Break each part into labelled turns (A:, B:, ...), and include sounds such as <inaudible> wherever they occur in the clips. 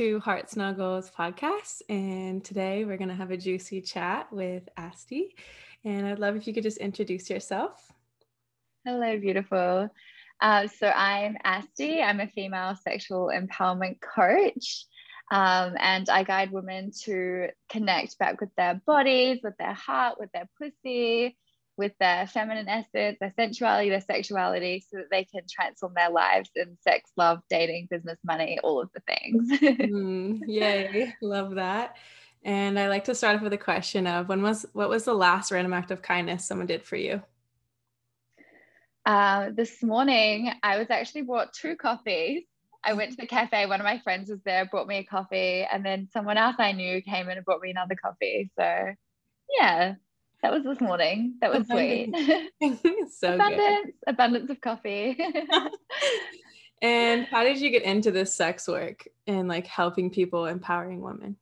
A: to Heart Snuggles podcast. And today we're going to have a juicy chat with Asti. And I'd love if you could just introduce yourself.
B: Hello, beautiful. Uh, so I'm Asti. I'm a female sexual empowerment coach. Um, and I guide women to connect back with their bodies, with their heart, with their pussy, with their feminine essence, their sensuality, their sexuality, so that they can transform their lives in sex, love, dating, business, money, all of the things. <laughs>
A: mm, yay, love that. And I like to start off with a question of when was what was the last random act of kindness someone did for you?
B: Uh, this morning, I was actually brought two coffees. I went to the cafe. One of my friends was there, brought me a coffee, and then someone else I knew came in and brought me another coffee. So, yeah, that was this morning. That was sweet. <laughs> <laughs> so abundance, good. abundance of coffee. <laughs>
A: and how did you get into this sex work and like helping people, empowering women?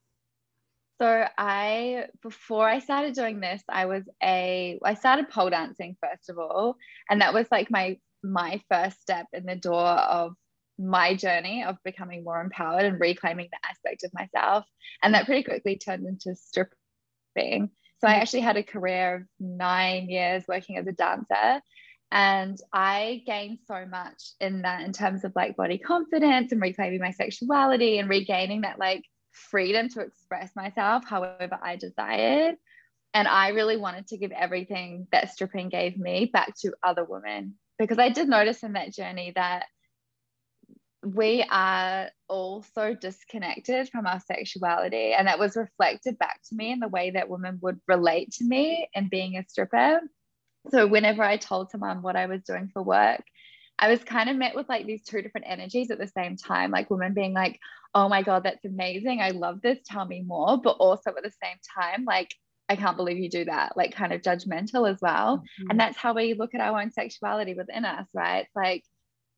B: So I before I started doing this, I was a I started pole dancing first of all, and that was like my my first step in the door of my journey of becoming more empowered and reclaiming the aspect of myself. And that pretty quickly turned into stripping. So I mm-hmm. actually had a career of nine years working as a dancer. And I gained so much in that in terms of like body confidence and reclaiming my sexuality and regaining that like freedom to express myself however I desired. And I really wanted to give everything that stripping gave me back to other women because I did notice in that journey that we are all so disconnected from our sexuality. And that was reflected back to me in the way that women would relate to me and being a stripper. So, whenever I told someone what I was doing for work, I was kind of met with like these two different energies at the same time, like women being like, oh my God, that's amazing. I love this. Tell me more. But also at the same time, like, I can't believe you do that, like kind of judgmental as well. Mm-hmm. And that's how we look at our own sexuality within us, right? It's like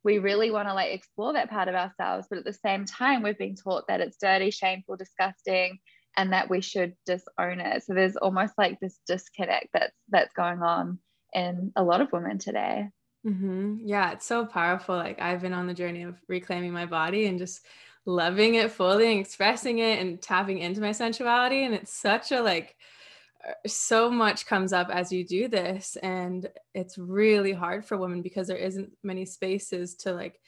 B: we really want to like explore that part of ourselves but at the same time we've been taught that it's dirty shameful disgusting and that we should disown it. So there's almost like this disconnect that's that's going on in a lot of women today.
A: Mm-hmm. yeah it's so powerful. Like i've been on the journey of reclaiming my body and just loving it fully and expressing it and tapping into my sensuality and it's such a like so much comes up as you do this and it's really hard for women because there isn't many spaces to like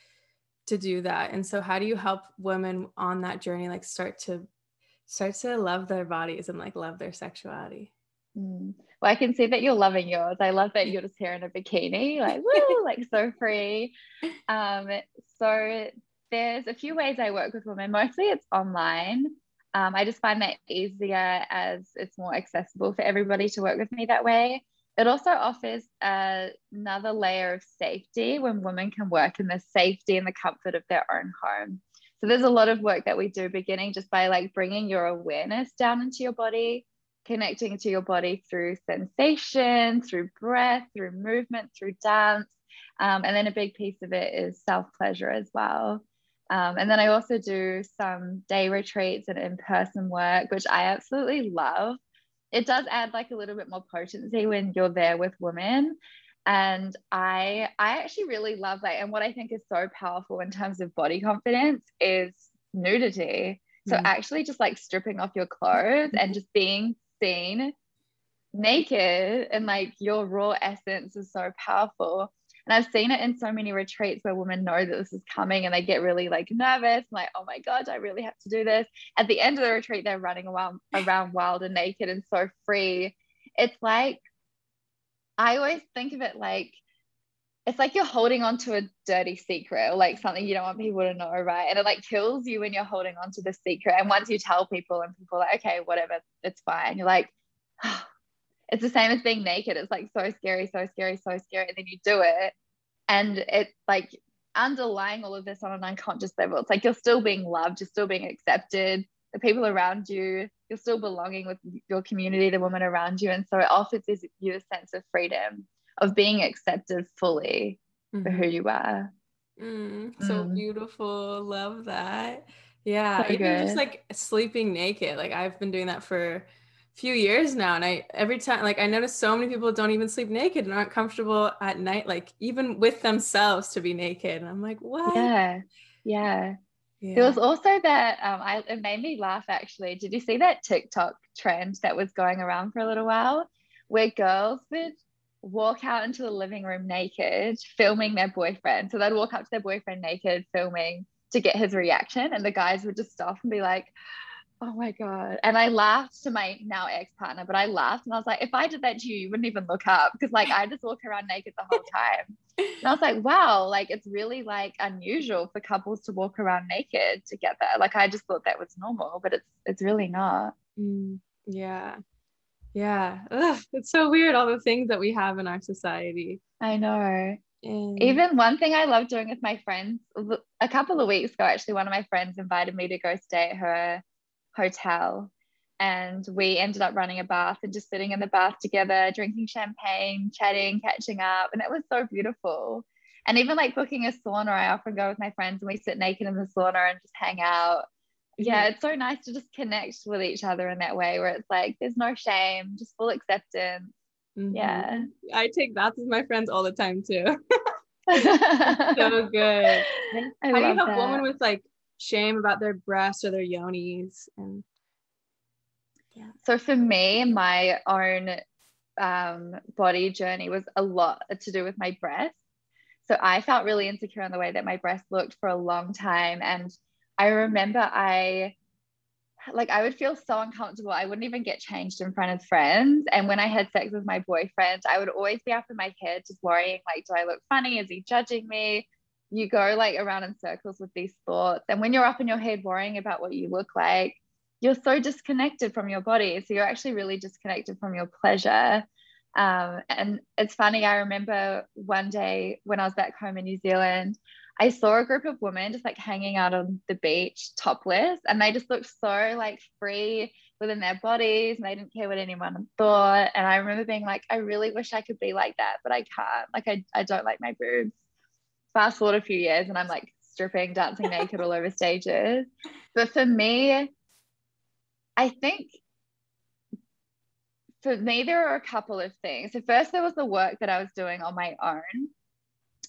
A: to do that. And so how do you help women on that journey like start to start to love their bodies and like love their sexuality?
B: Mm. well i can see that you're loving yours. I love that you're just here in a bikini like <laughs> woo, like so free. Um so there's a few ways i work with women. Mostly it's online um, I just find that easier as it's more accessible for everybody to work with me that way. It also offers uh, another layer of safety when women can work in the safety and the comfort of their own home. So there's a lot of work that we do beginning just by like bringing your awareness down into your body, connecting to your body through sensation, through breath, through movement, through dance. Um, and then a big piece of it is self pleasure as well. Um, and then I also do some day retreats and in person work, which I absolutely love. It does add like a little bit more potency when you're there with women. And I I actually really love that. And what I think is so powerful in terms of body confidence is nudity. So mm. actually just like stripping off your clothes and just being seen naked and like your raw essence is so powerful. And I've seen it in so many retreats where women know that this is coming and they get really like nervous, like, oh my God, I really have to do this. At the end of the retreat, they're running around, around wild and naked and so free. It's like, I always think of it like, it's like you're holding on to a dirty secret or like something you don't want people to know, right? And it like kills you when you're holding on to the secret. And once you tell people and people like, okay, whatever, it's fine. You're like, oh, it's the same as being naked. It's like so scary, so scary, so scary. And then you do it. And it's like underlying all of this on an unconscious level. It's like you're still being loved, you're still being accepted, the people around you, you're still belonging with your community, the women around you. And so it offers this, you a sense of freedom, of being accepted fully mm-hmm. for who you are.
A: Mm, so mm. beautiful. Love that. Yeah. So even good. just like sleeping naked. Like I've been doing that for few years now and i every time like i notice so many people don't even sleep naked and aren't comfortable at night like even with themselves to be naked and i'm like what
B: yeah yeah Yeah. There was also that um, I, it made me laugh actually. Did you see that TikTok trend that was going around for a little while where girls would walk out into the living room naked, filming their boyfriend? So they'd walk up to their boyfriend naked, filming to get his reaction, and the guys would just stop and be like, Oh my God. And I laughed to my now ex partner, but I laughed and I was like, if I did that to you, you wouldn't even look up because like I just walk around naked the whole time. And I was like, wow, like it's really like unusual for couples to walk around naked together. Like I just thought that was normal, but it's it's really not.
A: Mm, yeah. Yeah. Ugh, it's so weird, all the things that we have in our society.
B: I know. And... Even one thing I love doing with my friends, a couple of weeks ago, actually, one of my friends invited me to go stay at her hotel. And we ended up running a bath and just sitting in the bath together drinking champagne chatting catching up. And it was so beautiful. And even like booking a sauna i often go with my friends and we sit naked in the sauna and just hang out. Yeah it's so nice to just connect with each other in that way where it's like there's no shame just full acceptance. Mm-hmm. yeah.
A: I take baths with my friends all the time too. <laughs> <laughs> So good. I how do you help that. women with like shame about their breasts or their yonis and
B: yeah so for me my own um, body journey was a lot to do with my breasts so i felt really insecure in the way that my breasts looked for a long time and i remember i like I would feel so uncomfortable. I wouldn't even get changed in front of friends. And when I had sex with my boyfriend, I would always be up in my head just worrying like, do I look funny? Is he judging me? You go like around in circles with these thoughts. And when you're up in your head worrying about what you look like, you're so disconnected from your body. So you're actually really disconnected from your pleasure. Um, and it's funny, I remember one day when I was back home in New Zealand, I saw a group of women just like hanging out on the beach topless, and they just looked so like free within their bodies and they didn't care what anyone thought. And I remember being like, I really wish I could be like that, but I can't. Like, I, I don't like my boobs fast forward a few years and I'm like stripping, dancing naked all over stages. But for me, I think for me, there are a couple of things. So, first, there was the work that I was doing on my own,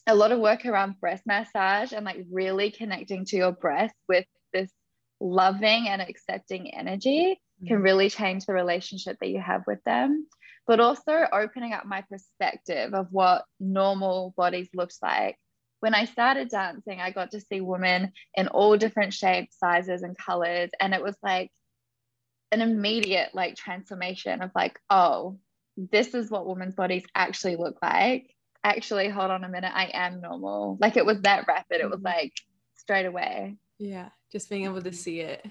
B: a lot of work around breast massage and like really connecting to your breast with this loving and accepting energy can mm-hmm. really change the relationship that you have with them. But also opening up my perspective of what normal bodies looks like when I started dancing, I got to see women in all different shapes, sizes, and colors. And it was like an immediate like transformation of like, oh, this is what women's bodies actually look like. Actually, hold on a minute, I am normal. Like it was that rapid. It was mm-hmm. like straight away.
A: Yeah, just being able to see it.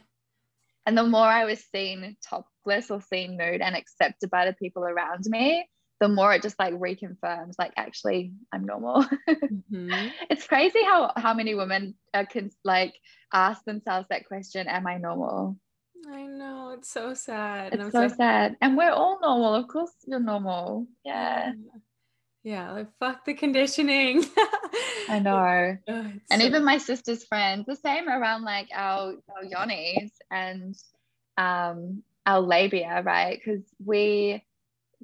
B: And the more I was seen topless or seen nude and accepted by the people around me, the more it just like reconfirms like actually i'm normal. Mm-hmm. <laughs> it's crazy how how many women uh, can like ask themselves that question am i normal?
A: I know it's so sad
B: it's so, so sad. And we're all normal. Of course you're normal. Yeah.
A: Yeah. Like fuck the conditioning.
B: I know. <laughs> Oh, and so- even my sister's friends the same around like our, our yonis and um our labia right? Because we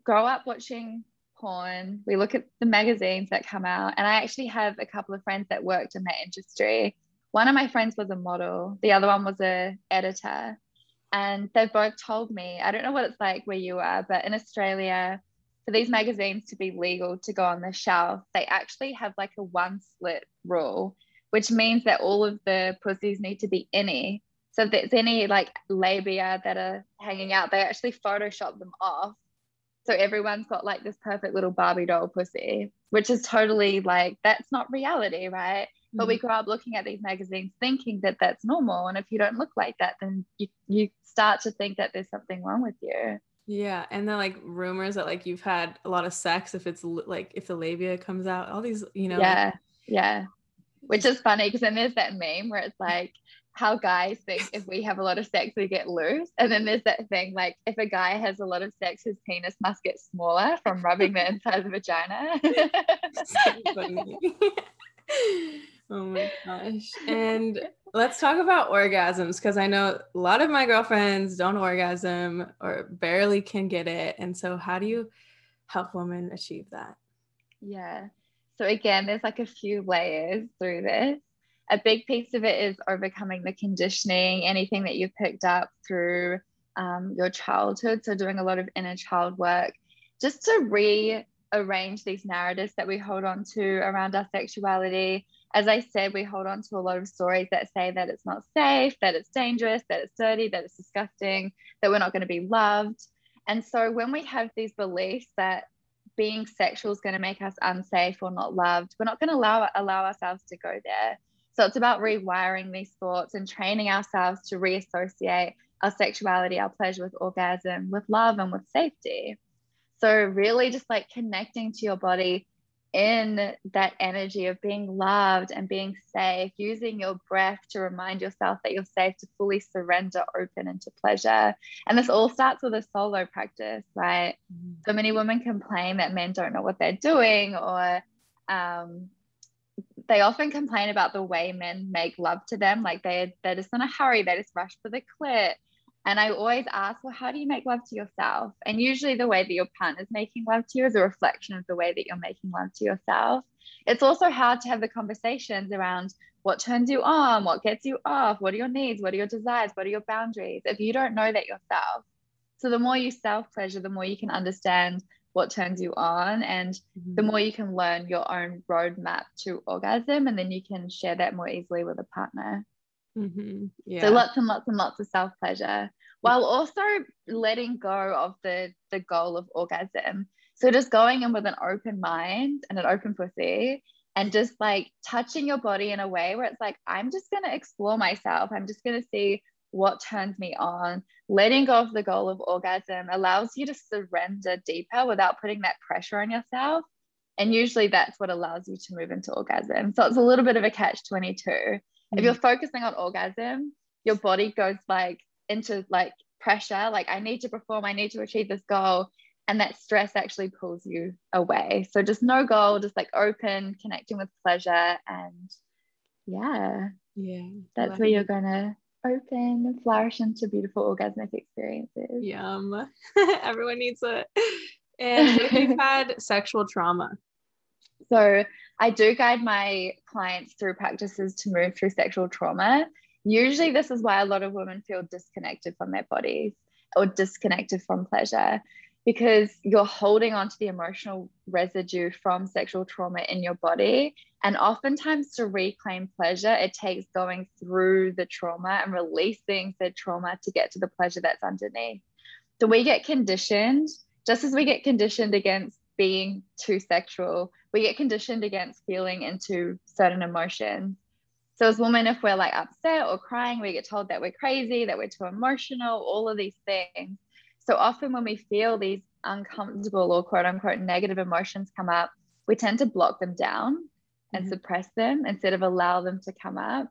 B: grow up watching porn. We look at the magazines that come out. And I actually have a couple of friends that worked in that industry. One of my friends was a model, the other one was a editor. And they've both told me, I don't know what it's like where you are, but in Australia, for these magazines to be legal to go on the shelf, they actually have like a one slit rule, which means that all of the pussies need to be any. So if there's any like labia that are hanging out, they actually Photoshop them off so everyone's got like this perfect little Barbie doll pussy, which is totally like, that's not reality, right? Mm-hmm. But we mm. grow up looking at these magazines thinking that that's normal. And if you don't look like that, then you, you start to think that there's something wrong with you.
A: Yeah, and then like rumors that like you've had a lot of sex if it's like if the labia comes out, all these, you know.
B: Yeah, yeah. Which is funny because then there's that meme where it's like how guys think if we have a lot of sex, we get loose. And then there's that thing like if a guy has a lot of sex, his penis must get smaller from rubbing the inside of the vagina. <laughs>
A: oh my gosh. And let's talk about orgasms because I know a lot of my girlfriends don't orgasm or barely can get it. And so, how do you help women achieve that?
B: Yeah. So, again, there's like a few layers through this. A big piece of it is overcoming the conditioning, anything that you've picked up through um, your childhood. So, doing a lot of inner child work just to rearrange these narratives that we hold on to around our sexuality. As I said, we hold on to a lot of stories that say that it's not safe, that it's dangerous, that it's dirty, that it's disgusting, that we're not going to be loved. And so, when we have these beliefs that being sexual is going to make us unsafe or not loved, we're not going to allow allow ourselves to go there. So it's about rewiring these thoughts and training ourselves to reassociate our sexuality, our pleasure with orgasm, with love, and with safety. So, really, just like connecting to your body in that energy of being loved and being safe, using your breath to remind yourself that you're safe to fully surrender, open into pleasure. And this all starts with a solo practice, right? Mm-hmm. So many women complain that men don't know what they're doing or um, they often complain about the way men make love to them. Like they, they're just in a hurry, they just rush for the clit. And I always ask, well, how do you make love to yourself? And usually the way that your partner's making love to you is a reflection of the way that you're making love to yourself. It's also hard to have the conversations around what turns you on, what gets you off, what are your needs, what are your desires, what are your boundaries, if you don't know that yourself. So the more you self pleasure, the more you can understand what turns you on and mm-hmm. the more you can learn your own roadmap to orgasm and then you can share that more easily with a partner mm-hmm. yeah. so lots and lots and lots of self pleasure while also letting go of the the goal of orgasm so just going in with an open mind and an open pussy and just like touching your body in a way where it's like i'm just going to explore myself i'm just going to see what turns me on. Letting go of the goal of orgasm allows you to surrender deeper without putting that pressure on yourself. And usually that's what allows you to move into orgasm. So it's a little bit of a catch 22. Mm-hmm. If you're focusing on orgasm, your body goes like into like pressure, like I need to perform, I need to achieve this goal. And that stress actually pulls you away. So just no goal, just like open, connecting with pleasure. And yeah,
A: yeah,
B: that's where you're gonna open flourish into beautiful orgasmic experiences.
A: Yum. <laughs> Everyone needs it. And if you've <laughs> had sexual trauma.
B: So I do guide my clients through practices to move through sexual trauma. Usually, this is why a lot of women feel disconnected from their bodies or disconnected from pleasure because you're holding on to the emotional residue from sexual trauma in your body. And oftentimes, to reclaim pleasure, it takes going through the trauma and releasing the trauma to get to the pleasure that's underneath. So, we get conditioned, just as we get conditioned against being too sexual, we get conditioned against feeling into certain emotions. So, as women, if we're like upset or crying, we get told that we're crazy, that we're too emotional, all of these things. So often when we feel these uncomfortable or quote unquote negative emotions come up, we tend to block them down and mm-hmm. suppress them instead of allow them to come up.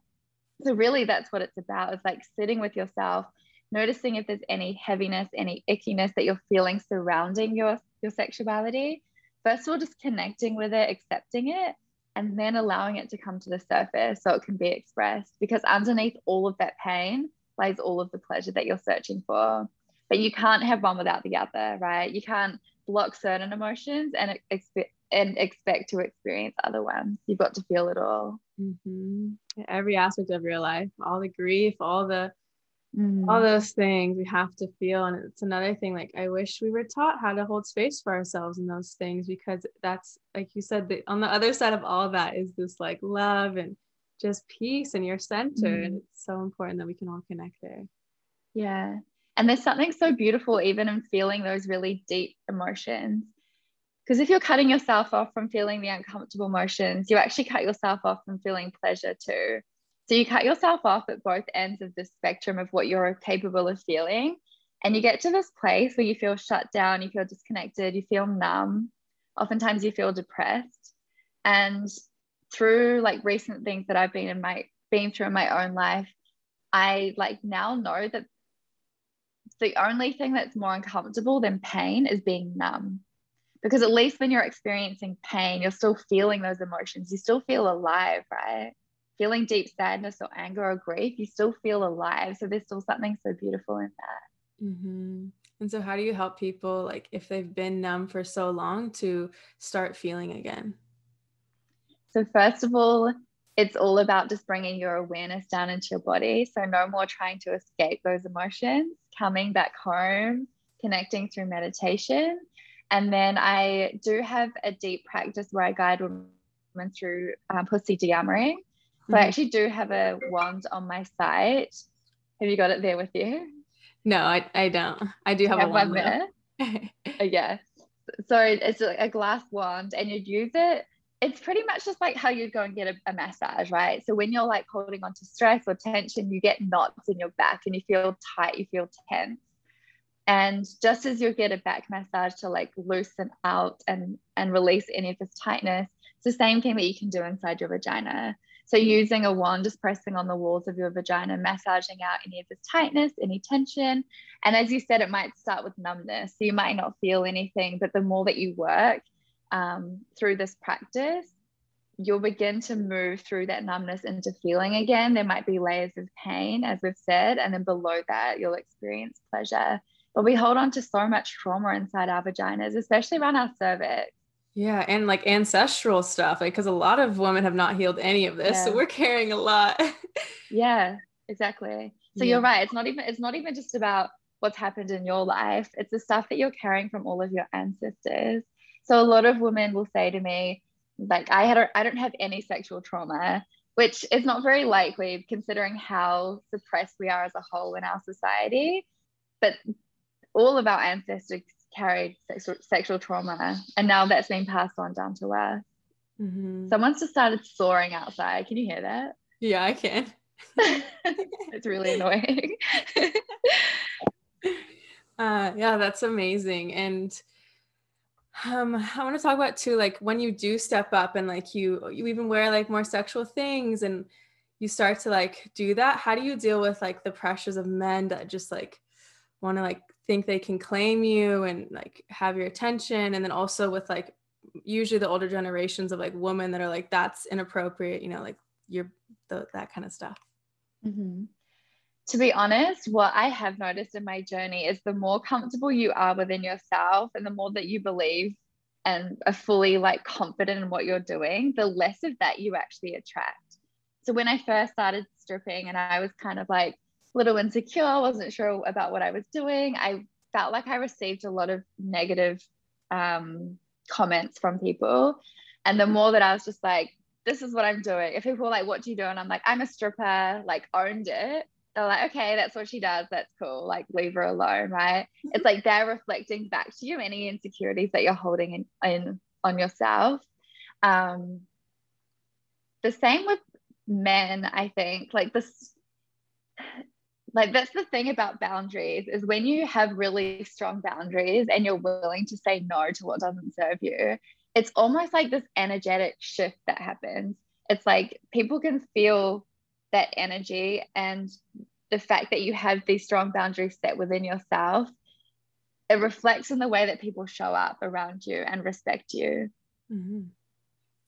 B: So really that's what it's about. It's like sitting with yourself, noticing if there's any heaviness, any ickiness that you're feeling surrounding your your sexuality. First of all, just connecting with it, accepting it, and then allowing it to come to the surface so it can be expressed. Because underneath all of that pain lies all of the pleasure that you're searching for but you can't have one without the other, right? You can't block certain emotions and expect and expect to experience other ones. You've got to feel it all.
A: Mm-hmm. Every aspect of your life, all the grief, all the mm. all those things we have to feel. And it's another thing. Like I wish we were taught how to hold space for ourselves in those things because that's like you said. The, on the other side of all of that is this like love and just peace and your center, mm. and it's so important that we can all connect there.
B: Yeah, and there's something so beautiful even in feeling those really deep emotions. Because if you're cutting yourself off from feeling the uncomfortable emotions, you actually cut yourself off from feeling pleasure too. So you cut yourself off at both ends of the spectrum of what you're capable of feeling. And you get to this place where you feel shut down, you feel disconnected, you feel numb. Oftentimes you feel depressed. And through like recent things that I've been in my been through in my own life, I like now know that the only thing that's more uncomfortable than pain is being numb. Because at least when you're experiencing pain, you're still feeling those emotions. You still feel alive, right? Feeling deep sadness or anger or grief, you still feel alive. So there's still something so beautiful in that.
A: Mm-hmm. And so, how do you help people, like if they've been numb for so long, to start feeling again?
B: So, first of all, it's all about just bringing your awareness down into your body. So, no more trying to escape those emotions, coming back home, connecting through meditation. And then I do have a deep practice where I guide women through um, pussy dearmoring. So, mm-hmm. I actually do have a wand on my site. Have you got it there with you?
A: No, I, I don't. I do have, have a wand. One there. <laughs>
B: yeah. So, it's a glass wand, and you'd use it it's pretty much just like how you go and get a, a, massage, right? So when you're like holding on to stress or tension, you get knots in your back and you feel tight, you feel tense. And just as you get a back massage to like loosen out and and release any of this tightness, it's the same thing that you can do inside your vagina. So using a wand, just pressing on the walls of your vagina, massaging out any of this tightness, any tension. And as you said, it might start with numbness. So you might not feel anything, but the more that you work, um, through this practice, you'll begin to move through that numbness into feeling again. There might be layers of pain, as we've said, and then below that, you'll experience pleasure. But we hold on to so much trauma inside our vaginas, especially around our cervix.
A: Yeah, and like ancestral stuff, like because a lot of women have not healed any of this, yeah. so we're carrying a lot. <laughs>
B: yeah, exactly. So yeah. you're right. It's not even it's not even just about what's happened in your life. It's the stuff that you're carrying from all of your ancestors. So a lot of women will say to me, like, I had, I don't have any sexual trauma, which is not very likely considering how suppressed we are as a whole in our society. But all of our ancestors carried sexual, sexual trauma, and now that's been passed on down to us. Mm-hmm. Someone's just started soaring outside. Can you hear that?
A: Yeah, I can. <laughs>
B: it's really annoying. <laughs>
A: uh, yeah, that's amazing. And um i want to talk about too like when you do step up and like you you even wear like more sexual things and you start to like do that how do you deal with like the pressures of men that just like want to like think they can claim you and like have your attention? And then also with like usually the older generations of like women that are like that's inappropriate you know like you're the, that kind of stuff.
B: Mm-hmm to be honest, what I have noticed in my journey is the more comfortable you are within yourself and the more that you believe and are fully like confident in what you're doing, the less of that you actually attract. So when I first started stripping and I was kind of like a little insecure, wasn't sure about what I was doing, I felt like I received a lot of negative um, comments from people. And the more that I was just like, this is what I'm doing. If people were like, what do you do? And I'm like, I'm a stripper, like owned it they're like, okay, that's what she does. That's cool. Like, leave her alone, right? It's like they're reflecting back to you any insecurities that you're holding in, in on yourself. Um, the same with men, I think. Like this, like that's the thing about boundaries is when you have really strong boundaries and you're willing to say no to what doesn't serve you, it's almost like this energetic shift that happens. It's like people can feel that energy and the fact that you have these strong boundaries set within yourself it reflects in the way that people show up around you and respect you.
A: Mm-hmm.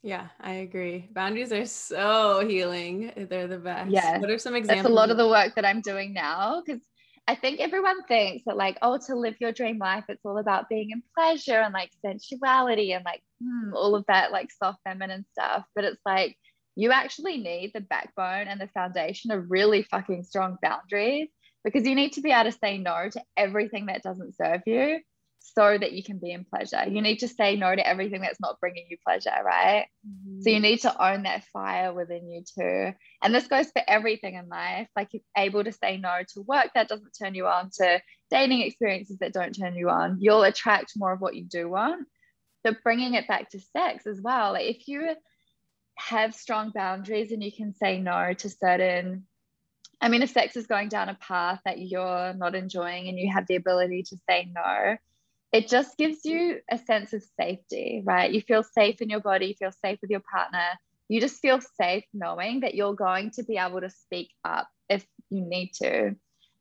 A: yeah i agree. Boundaries are so healing. They're the best. Yeah what are some examples
B: that's a lot of the work that i'm doing now because i think everyone thinks that like oh to live your dream life it's all about being in pleasure and like sensuality and like hmm, all of that like soft feminine stuff. But it's like you actually need the backbone and the foundation of really fucking strong boundaries because you need to be able to say no to everything that doesn't serve you so that you can be in pleasure. You need to say no to everything that's not bringing you pleasure, right? Mm-hmm. So you need to own that fire within you too. And this goes for everything in life. Like you're able to say no to work that doesn't turn you on, to dating experiences that don't turn you on. You'll attract more of what you do want. So bringing it back to sex as well. Like if you have strong boundaries and you can say no to certain I mean, if sex is going down a path that you're not enjoying and you have the ability to say no, it just gives you a sense of safety, right? You feel safe in your body, you feel safe with your partner. You just feel safe knowing that you're going to be able to speak up if you need to.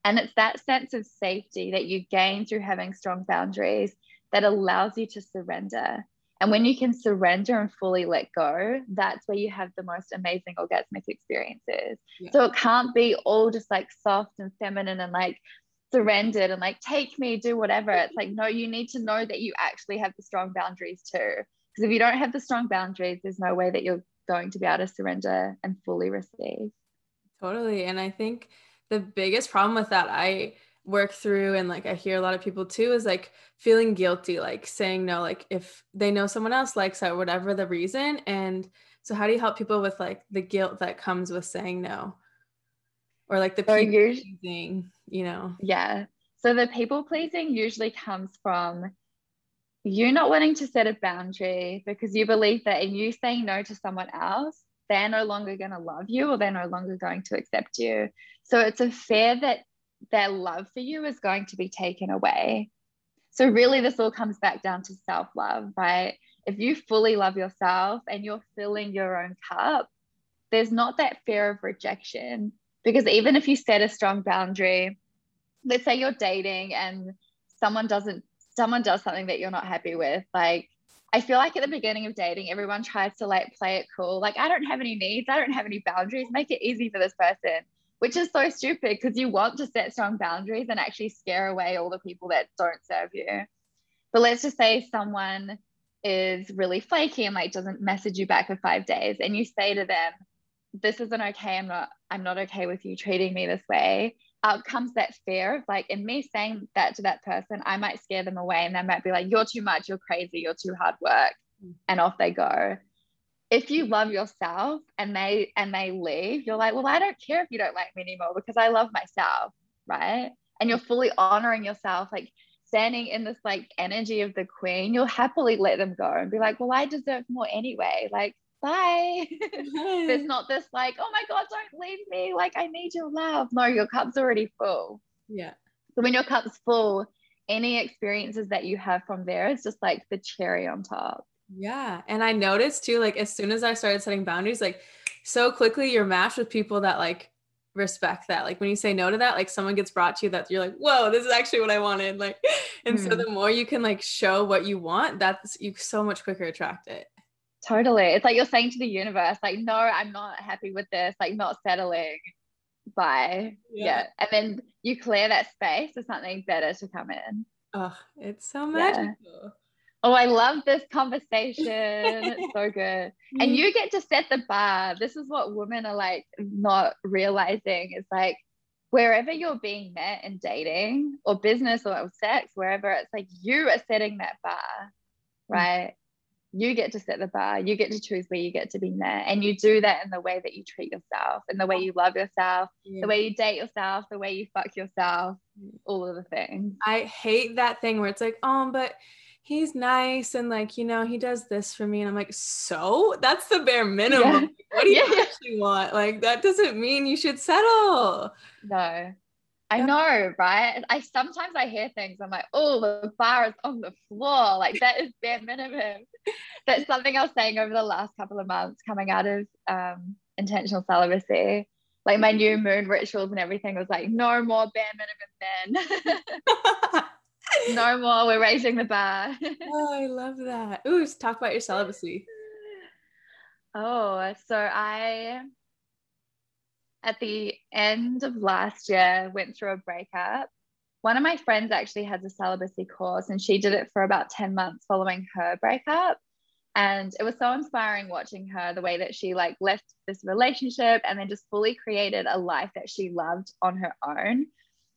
B: And it's that sense of safety that you gain through having strong boundaries that allows you to surrender. And when you can surrender and fully let go, that's where you have the most amazing orgasmic experiences. Yeah. So it can't be all just like soft and feminine and like surrendered and like take me, do whatever. It's like, no, you need to know that you actually have the strong boundaries too. Because if you don't have the strong boundaries, there's no way that you're going to be able to surrender and fully receive.
A: Totally. And I think the biggest problem with that, I work through and like I hear a lot of people too is like feeling guilty, like saying no, like if they know someone else likes that, whatever the reason. And so how do you help people with like the guilt that comes with saying no? Or like the so people pleasing, you know?
B: Yeah. So the people pleasing usually comes from you not wanting to set a boundary because you believe that in you saying no to someone else, they're no longer going to love you or they're no longer going to accept you. So it's a fear that their love for you is going to be taken away. So, really, this all comes back down to self love, right? If you fully love yourself and you're filling your own cup, there's not that fear of rejection. Because even if you set a strong boundary, let's say you're dating and someone doesn't, someone does something that you're not happy with, like, I feel like at the beginning of dating, everyone tries to like play it cool. Like, I don't have any needs. I don't have any boundaries. Make it easy for this person which is so stupid because you want to set strong boundaries and actually scare away all the people that don't serve you. But let's just say someone is really flaky and like doesn't message you back for five days, and you say to them, "This isn't okay. I'm not. I'm not okay with you treating me this way." Out comes that fear of like, in me saying that to that person, I might scare them away, and they might be like, "You're too much. You're crazy. You're too hard work," mm. and off they go if you love yourself and they and they leave you're like well i don't care if you don't like me anymore because i love myself right? And you're fully honoring yourself like standing in this like energy of the queen you'll happily let them go and be like well i deserve more anyway. Like bye. <laughs> There's <laughs> not this like oh my god don't leave me. Like i need your love. No your cup's already full.
A: Yeah.
B: So when your cup's full any experiences that you have from there is just like the cherry on top
A: yeah. And I noticed too, like as soon as I started setting boundaries, like so quickly you're matched with people that like respect that. Like when you say no to that, like someone gets brought to you that you're like, whoa, this is actually what I wanted. Like, <laughs> and mm. so the more you can like show what you want, that's you so much quicker attract it.
B: Totally. It's like you're saying to the universe, like, no, I'm not happy with this, like not settling. Bye. Yeah. yeah. And then you clear that space for something better to come in.
A: Oh, it's so magical. Yeah.
B: Oh, I love this conversation. <laughs> it's so good. And you get to set the bar. This is what women are like not realizing is like wherever you're being met in dating or business or sex, wherever it's like you are setting that bar, mm. right? You get to set the bar. You get to choose where you get to be met. And you do that in the way that you treat yourself, in the way you love yourself, yeah. the way you date yourself, the way you fuck yourself, all of the things.
A: I hate that thing where it's like, oh, but he's nice and like you know he does this for me and i'm like so that's the bare minimum yeah. what do you <laughs> yeah. actually want like that doesn't mean you should settle
B: no I know, right? I sometimes I hear things. I'm like, oh, the bar is on the floor. Like that is bare minimum. <laughs> That's something I was saying over the last couple of months, coming out of um, intentional celibacy. Like my new moon rituals and everything was like, no more bare minimum men. <laughs> no more. We're raising the bar. <laughs>
A: oh, I love that. Ooh, talk about your celibacy.
B: Oh, so I at the end of last year went through a breakup. One of my friends actually has a celibacy course and she did it for about 10 months following her breakup. And it was so inspiring watching her the way that she like left this relationship and then just fully created a life that she loved on her own.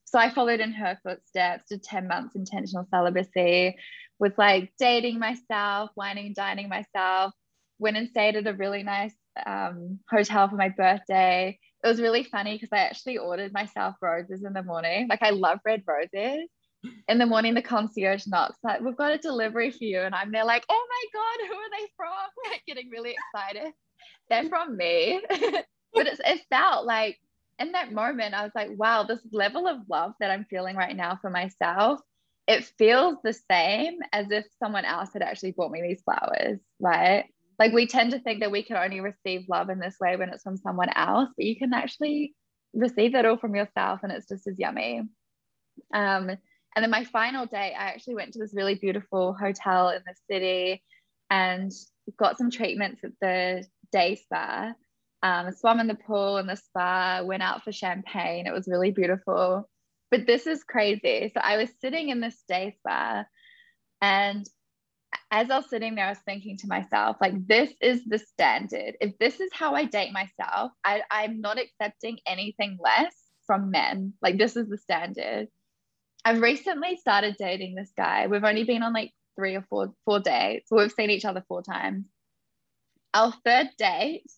B: So I followed in her footsteps, did 10 months intentional celibacy, was like dating myself, wining and dining myself, went and stayed at a really nice um, hotel for my birthday. It was really funny because I actually ordered myself roses in the morning. Like I love red roses. In the morning, the concierge knocks like, "We've got a delivery for you," and I'm there like, "Oh my god, who are they from?" <laughs> Like getting really excited. They're from me, <laughs> but it's, it felt like in that moment, I was like, wow, this level of love that I'm feeling right now for myself, it feels the same as if someone else had actually bought me these flowers, right? Like we tend to think that we can only receive love in this way when it's from someone else, but you can actually receive that all from yourself and it's just as yummy. Um, and then my final day, I actually went to this really beautiful hotel in the city and got some treatments at the day spa um, swam in the pool in the spa, went out for champagne. It was really beautiful. But this is crazy. So I was sitting in this day spa and as I was sitting there, I was thinking to myself, like, this is the standard. If this is how I date myself, I, I'm not accepting anything less from men. Like, this is the standard. I've recently started dating this guy. We've only been on like three or four four dates. We've seen each other four times. Our third date,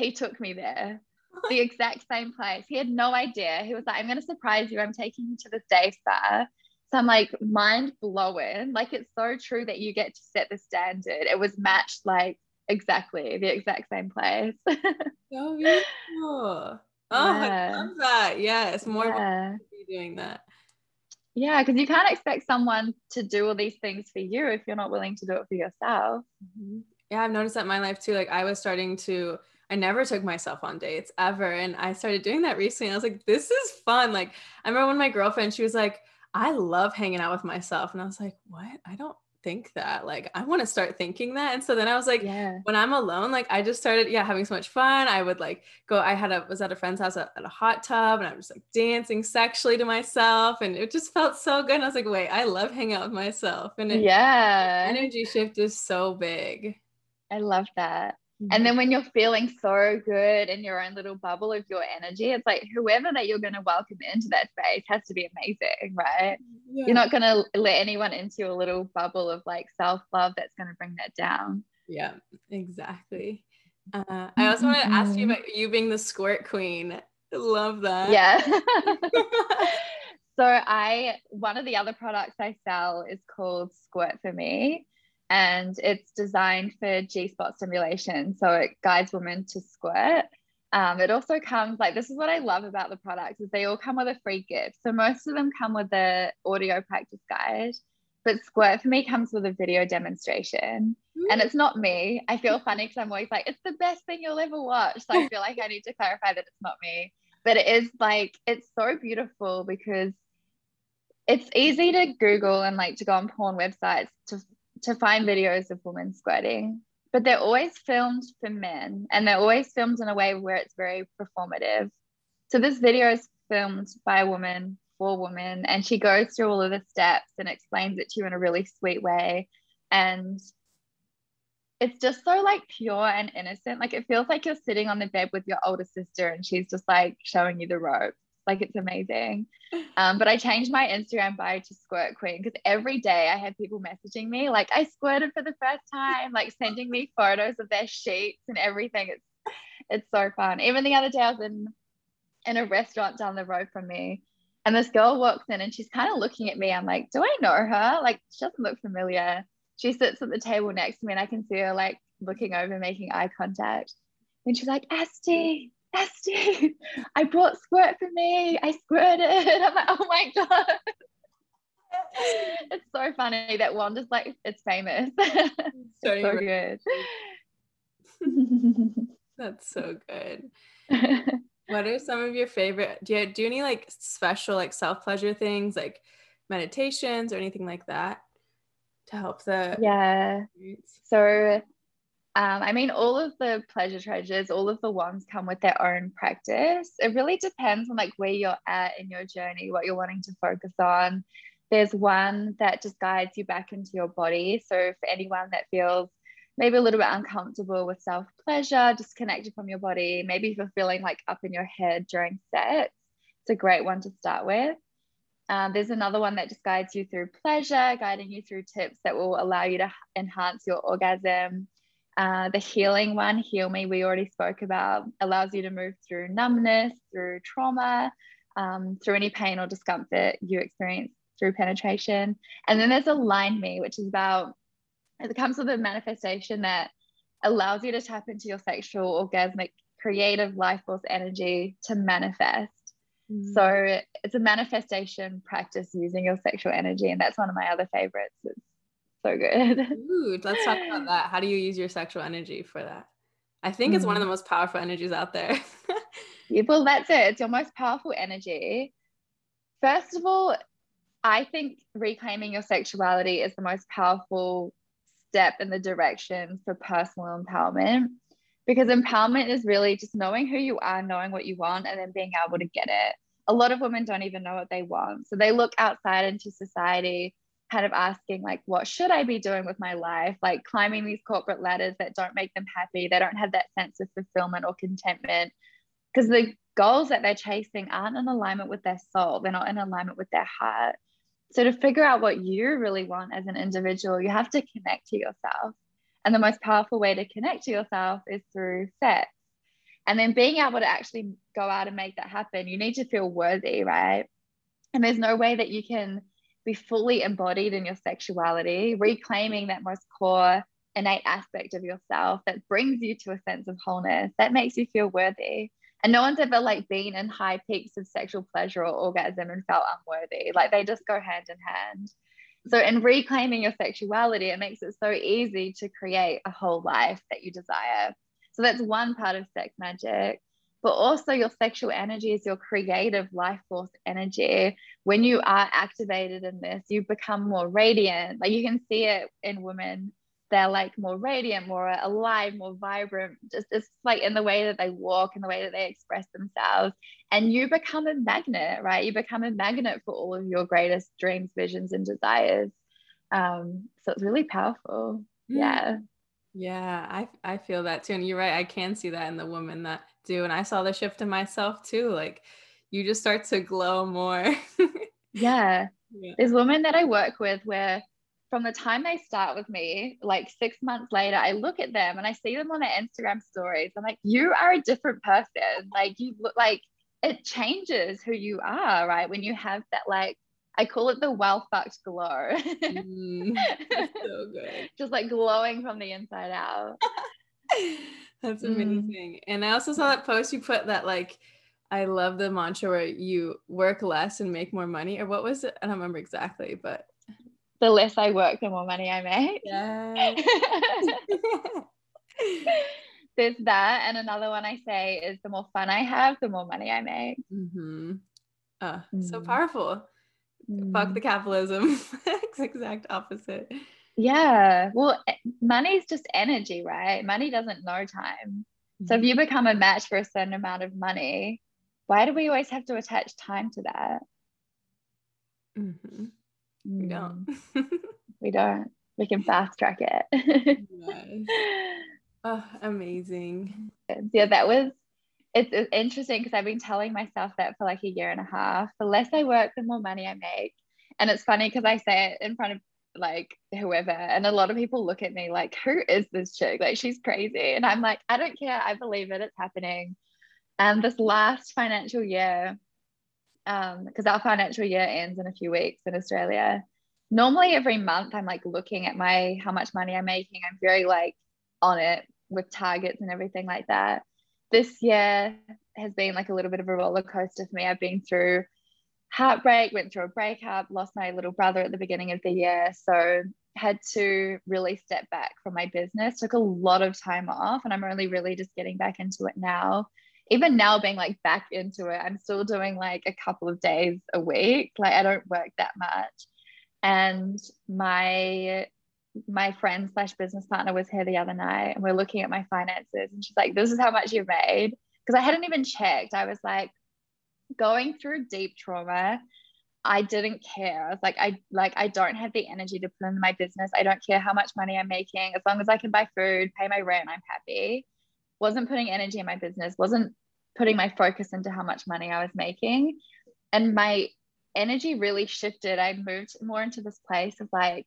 B: he took me there, <laughs> the exact same place. He had no idea. He was like, "I'm going to surprise you. I'm taking you to this day spa." So I'm like, mind blowing. Like it's so true that you get to set the standard. It was matched like exactly the exact same place. <laughs>
A: so beautiful. Oh, yeah. I love that. Yeah, it's more yeah. doing that.
B: Yeah, because you can't expect someone to do all these things for you if you're not willing to do it for yourself.
A: Mm-hmm. Yeah, I've noticed that in my life too. Like I was starting to, I never took myself on dates ever. And I started doing that recently. I was like, this is fun. Like I remember when my girlfriend, she was like, I love hanging out with myself. And I was like, what? I don't think that like i want to start thinking that and so then i was like yeah when i'm alone like i just started yeah having so much fun i would like go i had a was at a friend's house at, at a hot tub and i was just like dancing sexually to myself and it just felt so good and i was like wait i love hanging out with myself and it,
B: yeah
A: energy shift is so big
B: i love that and mm-hmm. then when you're feeling so good in your own little bubble of your energy, it's like whoever that you're going to welcome into that space has to be amazing, right? Yeah. You're not going to let anyone into your little bubble of like self love that's going to bring that down.
A: Yeah, exactly. Uh, I also want to ask you mm-hmm. about you being the squirt queen. Love that.
B: Yeah. <laughs> <laughs> so I one of the other products I sell is called Squirt for Me and it's designed for G spot stimulation. So it guides women to squirt. Um, it also comes like this is what I love about the products is they all come with a free gift. So most of them come with the audio practice guide, but Squirt for me comes with a video demonstration. Mm. And it's not me. I feel funny because I'm always like, it's the best thing you'll ever watch. So I feel like I need to clarify that it's not me. But it is like it's so beautiful because it's easy to Google and like to go on porn websites to to find videos of women squirting, but they're always filmed for men and they're always filmed in a way where it's very performative. So this video is filmed by a woman for women and she goes through all of the steps and explains it to you in a really sweet way. And it's just so like pure and innocent. Like it feels like you're sitting on the bed with your older sister and she's just like showing you the ropes. Like it's amazing. <laughs> Um, but I changed my Instagram bio to Squirt Queen because every day I had people messaging me like I squirted for the first time, like sending me photos of their sheets and everything. It's it's so fun. Even the other day I was in in a restaurant down the road from me and this girl walks in and she's kind of looking at me. I'm like, do I know her? Like she doesn't look familiar. She sits at the table next to me and I can see her like looking over, making eye contact. And she's like, Asti, Asti, <laughs> I brought squirt for me. I squirted. <laughs> I'm like, oh my God. <laughs> it's so funny that one just like it's famous. So, so good.
A: That's so good. what are some of your favorite? Do you do any like special like self pleasure things like meditations or anything like that to help the
B: yeah? So um, I mean, all of the pleasure treasures, all of the ones come with their own practice. It really depends on like where you're at in your journey, what you're wanting to focus on. There's one that just guides you back into your body. So for anyone that feels maybe a little bit uncomfortable with self pleasure, disconnected from your body, maybe if you're feeling like up in your head during sets, it's a great one to start with. Um, there's another one that just guides you through pleasure, guiding you through tips that will allow you to enhance your orgasm. Uh, the healing one, Heal Me, we already spoke about, allows you to move through numbness, through trauma, um, through any pain or discomfort you experience through penetration. And then there's Align Me, which is about, it comes with a manifestation that allows you to tap into your sexual, orgasmic, creative life force energy to manifest. Mm. So it's a manifestation practice using your sexual energy. And that's one of my other favorites. It's so good. <laughs>
A: Ooh, let's talk about that. How do you use your sexual energy for that? I think mm. it's one of the mm. most powerful energies out there. <laughs>
B: yeah, well, that's it. It's your most powerful energy. First of all, I think reclaiming your sexuality is the most powerful step in the direction for personal empowerment because empowerment is really just knowing who you are, knowing what you want, and then being able to get it. A lot of women don't even know what they want. So they look outside into society kind of asking like what should i be doing with my life? Like climbing these corporate ladders that don't make them happy they don't have that sense of fulfillment or contentment. Because the goals that they're chasing aren't in alignment with their soul they're not in alignment with their heart. So to figure out what you really want as an individual you have to connect to yourself. And the most powerful way to connect to yourself is through sex. And then being able to actually go out and make that happen you need to feel worthy right? And there's no way that you can be fully embodied in your sexuality, reclaiming that most core innate aspect of yourself that brings you to a sense of wholeness, that makes you feel worthy. And no one's ever like been in high peaks of sexual pleasure or orgasm and felt unworthy. Like they just go hand in hand. So, in reclaiming your sexuality, it makes it so easy to create a whole life that you desire. So, that's one part of sex magic but also your sexual energy is your creative life force energy. When you are activated in this, you become more radiant. Like you can see it in women. They're like more radiant, more alive, more vibrant, just it's like in the way that they walk, in the way that they express themselves. And you become a magnet, right? You become a magnet for all of your greatest dreams, visions, and desires. Um, so it's really powerful. Mm. Yeah.
A: Yeah, I I feel that too. And you're right, I can see that in the woman that do. And I saw the shift in myself too. Like you just start to glow more. <laughs>
B: yeah. yeah. There's women that I work with where from the time they start with me, like six months later, I look at them and I see them on their Instagram stories. I'm like, you are a different person. Like you look like it changes who you are, right? When you have that like I call it the well fucked glow. mm, <laughs> so good. Just like glowing from the inside out. <laughs>
A: That's mm. amazing. Mm. And I also saw that post you put that like I love the mantra where you work less and make more money. Or what was it? I don't remember exactly, but
B: the less I work, the more money I make. Yeah. <laughs> There's that. And another one I say is the more fun I have, the more money I make.
A: Mm-hmm. Uh, mm. So powerful. Mm. Fuck the capitalism. <laughs> exact opposite.
B: Yeah. Well, eh, money's just energy, right? Money doesn't know time. So if you mm-hmm. become a match for a certain amount of money, why do we always have to attach time to that?
A: Mm-hmm. We don't.
B: Mm. <laughs> we don't. We can fast track it.
A: yes. <laughs> Oh, amazing.
B: Yeah, that was it's, it's interesting because I've been telling myself that for like a year and a half. The less I work, the more money I make. And it's funny because I say it in front of like whoever and a lot of people look at me like who is this chick? Like she's crazy. And i'm like i don't care. I believe it. It's happening. And this last financial year um because our financial year ends in a few weeks in australia normally every month i'm like looking at my how much money i'm making. I'm very like on it with targets and everything like that this year has been like a little bit of a roller coaster for me i've been through heartbreak, went through a breakup, lost my little brother at the beginning of the year. So had to really step back from my business, took a lot of time off, and I'm only really just getting back into it now. Even now, being like back into it, I'm still doing like a couple of days a week. Like I don't work that much. And my my friend slash business partner was here the other night and we're looking at my finances and she's like, This is how much you've made. Because I hadn't even checked. I was like, going through deep trauma, I didn't care. I was like, I like I don't have the energy to put in my business. I don't care how much money I'm making. As long as I can buy food, pay my rent, I'm happy. Wasn't putting energy in my business, wasn't putting my focus into how much money I was making. And my energy really shifted. I moved more into this place of like,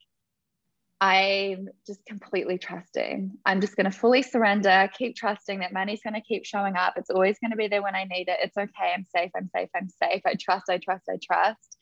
B: I'm just completely trusting. I'm just going to fully surrender, keep trusting that money's going to keep showing up. It's always going to be there when I need it. It's okay. I'm safe. I'm safe. I'm safe. I trust. I trust. I trust.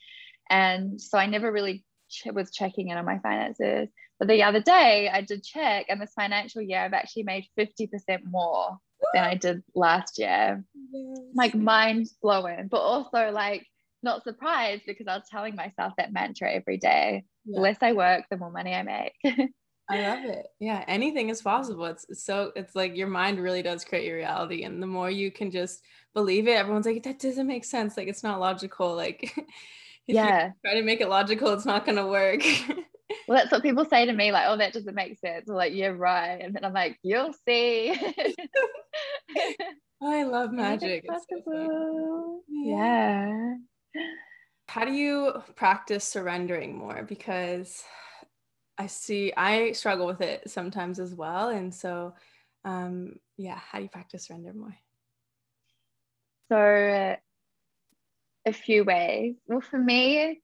B: And so I never really ch- was checking in on my finances. But the other day I did check, and this financial year I've actually made 50% more than I did last year. Yes. Like mind blowing, but also like not surprised because I was telling myself that mantra every day yeah. the less I work, the more money I make. <laughs>
A: I love it. Yeah, anything is possible. It's so it's like your mind really does create your reality, and the more you can just believe it, everyone's like that doesn't make sense. Like it's not logical. Like <laughs>
B: yeah,
A: try to make it logical, it's not gonna work. <laughs>
B: well, that's what people say to me, like, oh, that doesn't make sense. Or like, "You're yeah, right. And then I'm like, you'll see.
A: I love magic.
B: It's possible. yeah. yeah.
A: How do you practice surrendering more? Because I see I struggle with it sometimes as well. And so, um, yeah, how do you practice surrender more?
B: So, a few ways. Well, for me,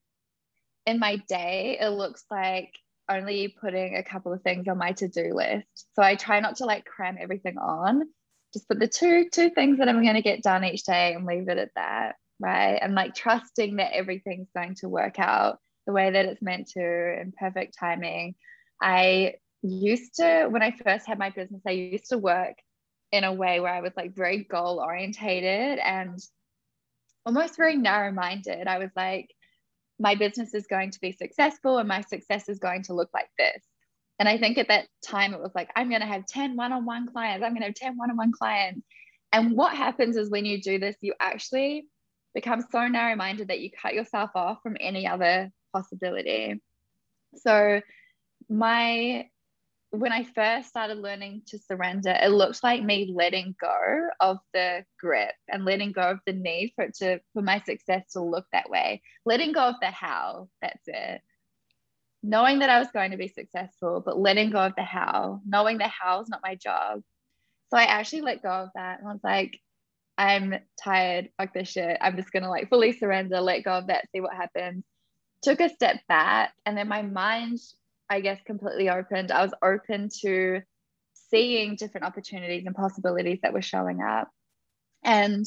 B: in my day, it looks like only putting a couple of things on my to-do list. So I try not to like cram everything on. Just put the two two things that I'm going to get done each day and leave it at that, right? And like trusting that everything's going to work out the way that it's meant to in perfect timing. I used to when I first had my business, I used to work in a way where I was like very goal orientated and almost very narrow minded. I was like, my business is going to be successful and my success is going to look like this. And I think at that time it was like, I'm going to have 10 one on one clients. I'm going to have 10 one on one clients. And what happens is when you do this, you actually become so narrow minded that you cut yourself off from any other possibility. So, my when I first started learning to surrender, it looked like me letting go of the grip and letting go of the need for it to for my success to look that way. Letting go of the how, that's it. Knowing that I was going to be successful, but letting go of the how, knowing the how is not my job. So I actually let go of that and I was like, I'm tired, fuck this shit. I'm just gonna like fully surrender, let go of that, see what happens. Took a step back, and then my mind I guess, completely opened. I was open to seeing different opportunities and possibilities that were showing up. And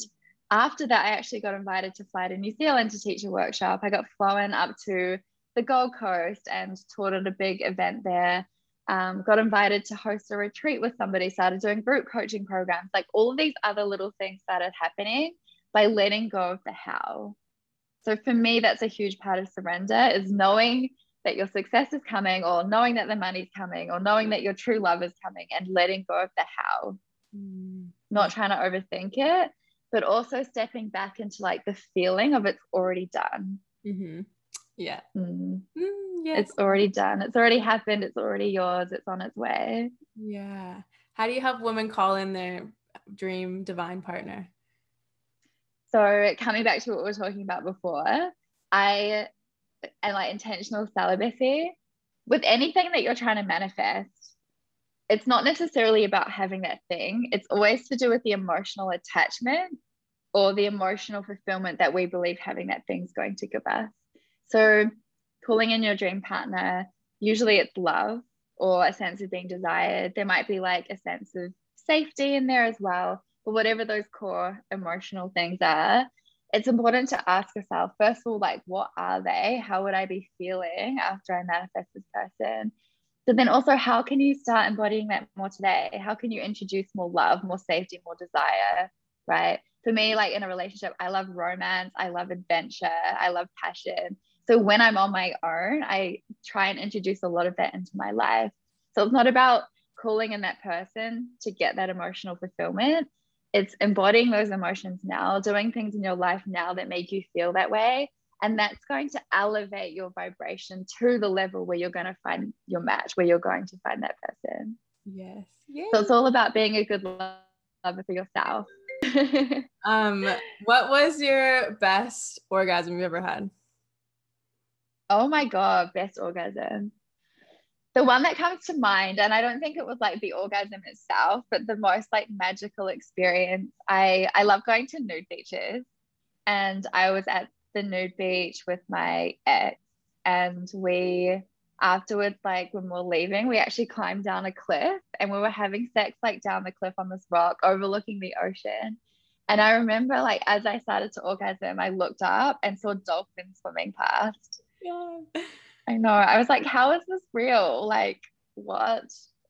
B: after that, I actually got invited to fly to New Zealand to teach a workshop. I got flown up to the Gold Coast and taught at a big event there. Um, got invited to host a retreat with somebody, started doing group coaching programs. Like all of these other little things started happening by letting go of the how. So for me, that's a huge part of surrender is knowing that your success is coming or knowing that the money's coming or knowing that your true love is coming and letting go of the how mm. not trying to overthink it but also stepping back into like the feeling of it's already done
A: mm-hmm. Yeah.
B: Mm. Mm, yes. it's already done. It's already happened. It's already yours. It's on its way.
A: Yeah. How do you help women call in their dream divine partner?
B: So coming back to what we were talking about before i and like intentional celibacy. With anything that you're trying to manifest it's not necessarily about having that thing. It's always to do with the emotional attachment or the emotional fulfillment that we believe having that thing's going to give us so pulling in your dream partner usually it's love or a sense of being desired. There might be like a sense of safety in there as well but whatever those core emotional things are it's important to ask yourself first of all like what are they? How would i be feeling after i manifest this person? But then also how can you start embodying that more today? How can you introduce more love more safety more desire right? For me like in a relationship i love romance i love adventure i love passion so when i'm on my own i try and introduce a lot of that into my life so it's not about calling in that person to get that emotional fulfillment it's embodying those emotions now, doing things in your life now that make you feel that way. And that's going to elevate your vibration to the level where you're going to find your match, where you're going to find that person.
A: Yes. yes.
B: So it's all about being a good lover for yourself. <laughs>
A: um, what was your best orgasm you've ever had?
B: Oh my God, best orgasm. The one that comes to mind and i don't think it was like the orgasm itself but the most like magical experience i i love going to nude beaches. And i was at the nude beach with my ex and we afterwards like when we we're leaving we actually climbed down a cliff and we were having sex like down the cliff on this rock overlooking the ocean. And i remember like as i started to orgasm i looked up and saw dolphins swimming past
A: yeah
B: I know. I was like, how is this real? Like, what?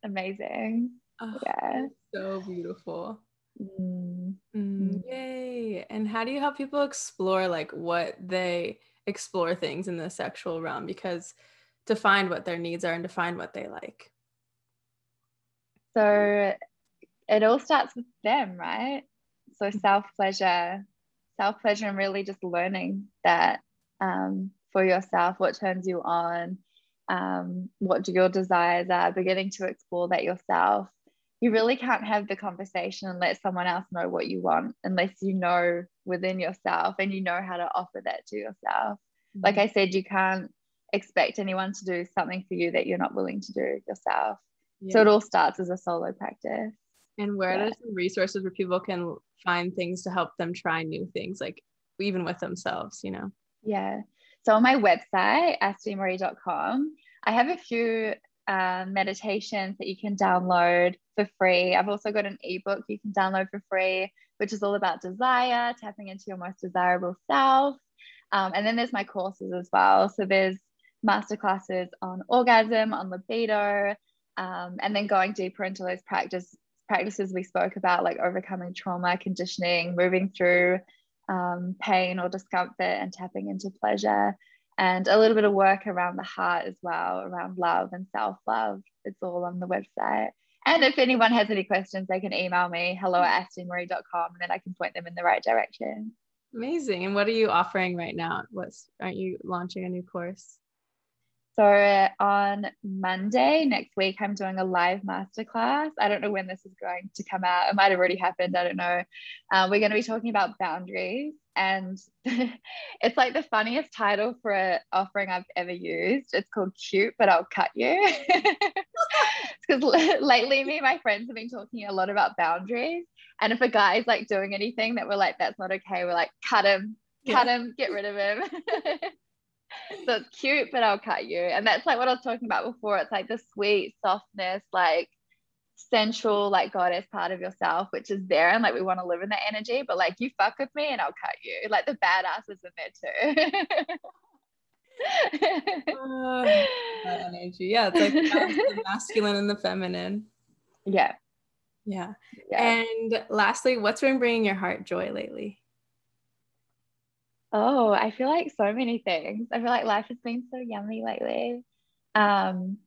B: Amazing. Oh, yeah.
A: So beautiful. Mm. Mm, yay. And how do you help people explore like what they explore things in the sexual realm? Because to find what their needs are and to find what they like.
B: So it all starts with them, right? So mm-hmm. self pleasure, self pleasure, and really just learning that um, for yourself, what turns you on, um, what do your desires are, beginning to explore that yourself. You really can't have the conversation and let someone else know what you want unless you know within yourself and you know how to offer that to yourself. Mm-hmm. Like I said, you can't expect anyone to do something for you that you're not willing to do yourself. Yeah. So it all starts as a solo practice.
A: And where yeah. are some resources where people can find things to help them try new things, like even with themselves, you know?
B: Yeah. So on my website, astimaree.com, I have a few uh, meditations that you can download for free. I've also got an ebook you can download for free, which is all about desire, tapping into your most desirable self. Um, and then there's my courses as well. So there's masterclasses on orgasm, on libido, um, and then going deeper into those practice practices we spoke about, like overcoming trauma, conditioning, moving through um, pain or discomfort, and tapping into pleasure, and a little bit of work around the heart as well, around love and self love. It's all on the website. And if anyone has any questions, they can email me hello at astimaree.com and then I can point them in the right direction.
A: Amazing. And what are you offering right now? What's aren't you launching a new course?
B: So on Monday next week, I'm doing a live masterclass. I don't know when this is going to come out. It might have already happened. I don't know. Um, we're going to be talking about boundaries, and <laughs> it's like the funniest title for an offering I've ever used. It's called "Cute, but I'll cut you." <laughs> Because lately, me and my friends have been talking a lot about boundaries, and if a guy's like doing anything that we're like, "That's not okay," we're like, "Cut him." Cut yeah. him, get rid of him <laughs> <laughs> so it's cute, but I'll cut you. And that's like what I was talking about before. It's like the sweet softness, like sensual, like goddess part of yourself, which is there. And like we want to live in that energy, but like you fuck with me and I'll cut you. Like the badass is in there too.
A: uh, <laughs> that energy. Yeah, it's like the masculine and the feminine.
B: Yeah.
A: Yeah. yeah. And lastly, what's been bringing your heart joy lately?
B: Oh, I feel like so many things. I feel like life has been so yummy lately. Um,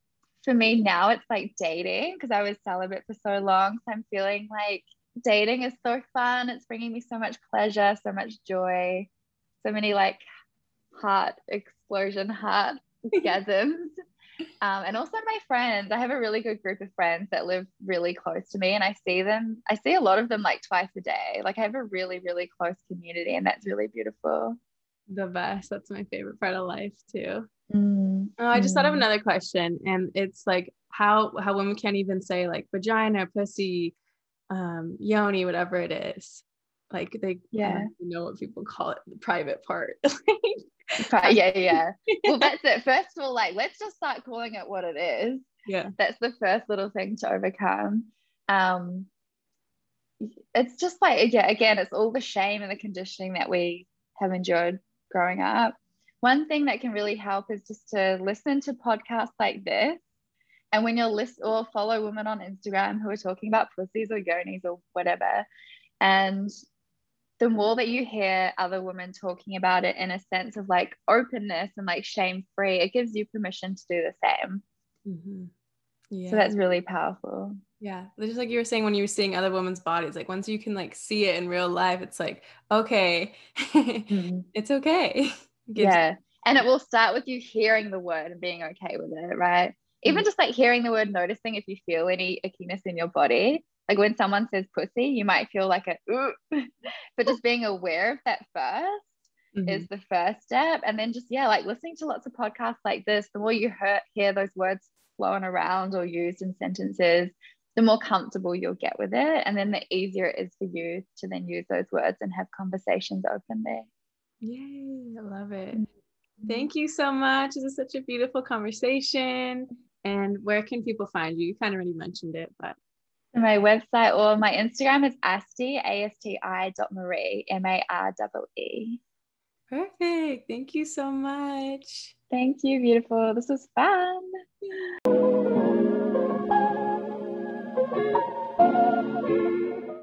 B: for me now, it's like dating because I was celibate for so long. So I'm feeling like dating is so fun. It's bringing me so much pleasure, so much joy, so many like heart explosion, heart <laughs> orgasms. Um, and also my friends. I have a really good group of friends that live really close to me, and I see them. I see a lot of them like twice a day. Like I have a really, really close community, and that's really beautiful.
A: The best. That's my favorite part of life too. Mm. Oh, I just thought of mm. another question, and it's like how how women can't even say like vagina, pussy, um, yoni, whatever it is. Like they
B: yeah
A: know what people call it, the private part. <laughs>
B: yeah, yeah. <laughs> Well, that's it. First of all, like, let's just start calling it what it is.
A: Yeah.
B: That's the first little thing to overcome. Um, it's just like, yeah, again, it's all the shame and the conditioning that we have endured growing up. One thing that can really help is just to listen to podcasts like this. And when you're list or follow women on Instagram who are talking about pussies or yonis or whatever, and the more that you hear other women talking about it in a sense of like openness and like shame free, it gives you permission to do the same. Mm-hmm. Yeah. So that's really powerful.
A: Yeah. Just like you were saying when you were seeing other women's bodies, like once you can like see it in real life, it's like, okay, mm-hmm. <laughs> it's okay. <laughs>
B: yeah. And it will start with you hearing the word and being okay with it, right? Even mm-hmm. just like hearing the word, noticing if you feel any ickiness in your body, like when someone says pussy, you might feel like a ooh, <laughs> but just being aware of that 1st mm-hmm. is the first step. And then just, yeah, like listening to lots of podcasts like this, the more you hear, hear those words flowing around or used in sentences, the more comfortable you'll get with it. And then the easier it is for you to then use those words and have conversations openly.
A: Yay, I love it. Mm-hmm. Thank you so much. This is such a beautiful conversation. And where can people find you? You kind of already mentioned it, but
B: my website or my Instagram is asti, A-S-T-I dot Maree, M-A-R-E-E.
A: Perfect. Thank you so much.
B: Thank you, beautiful. This was fun.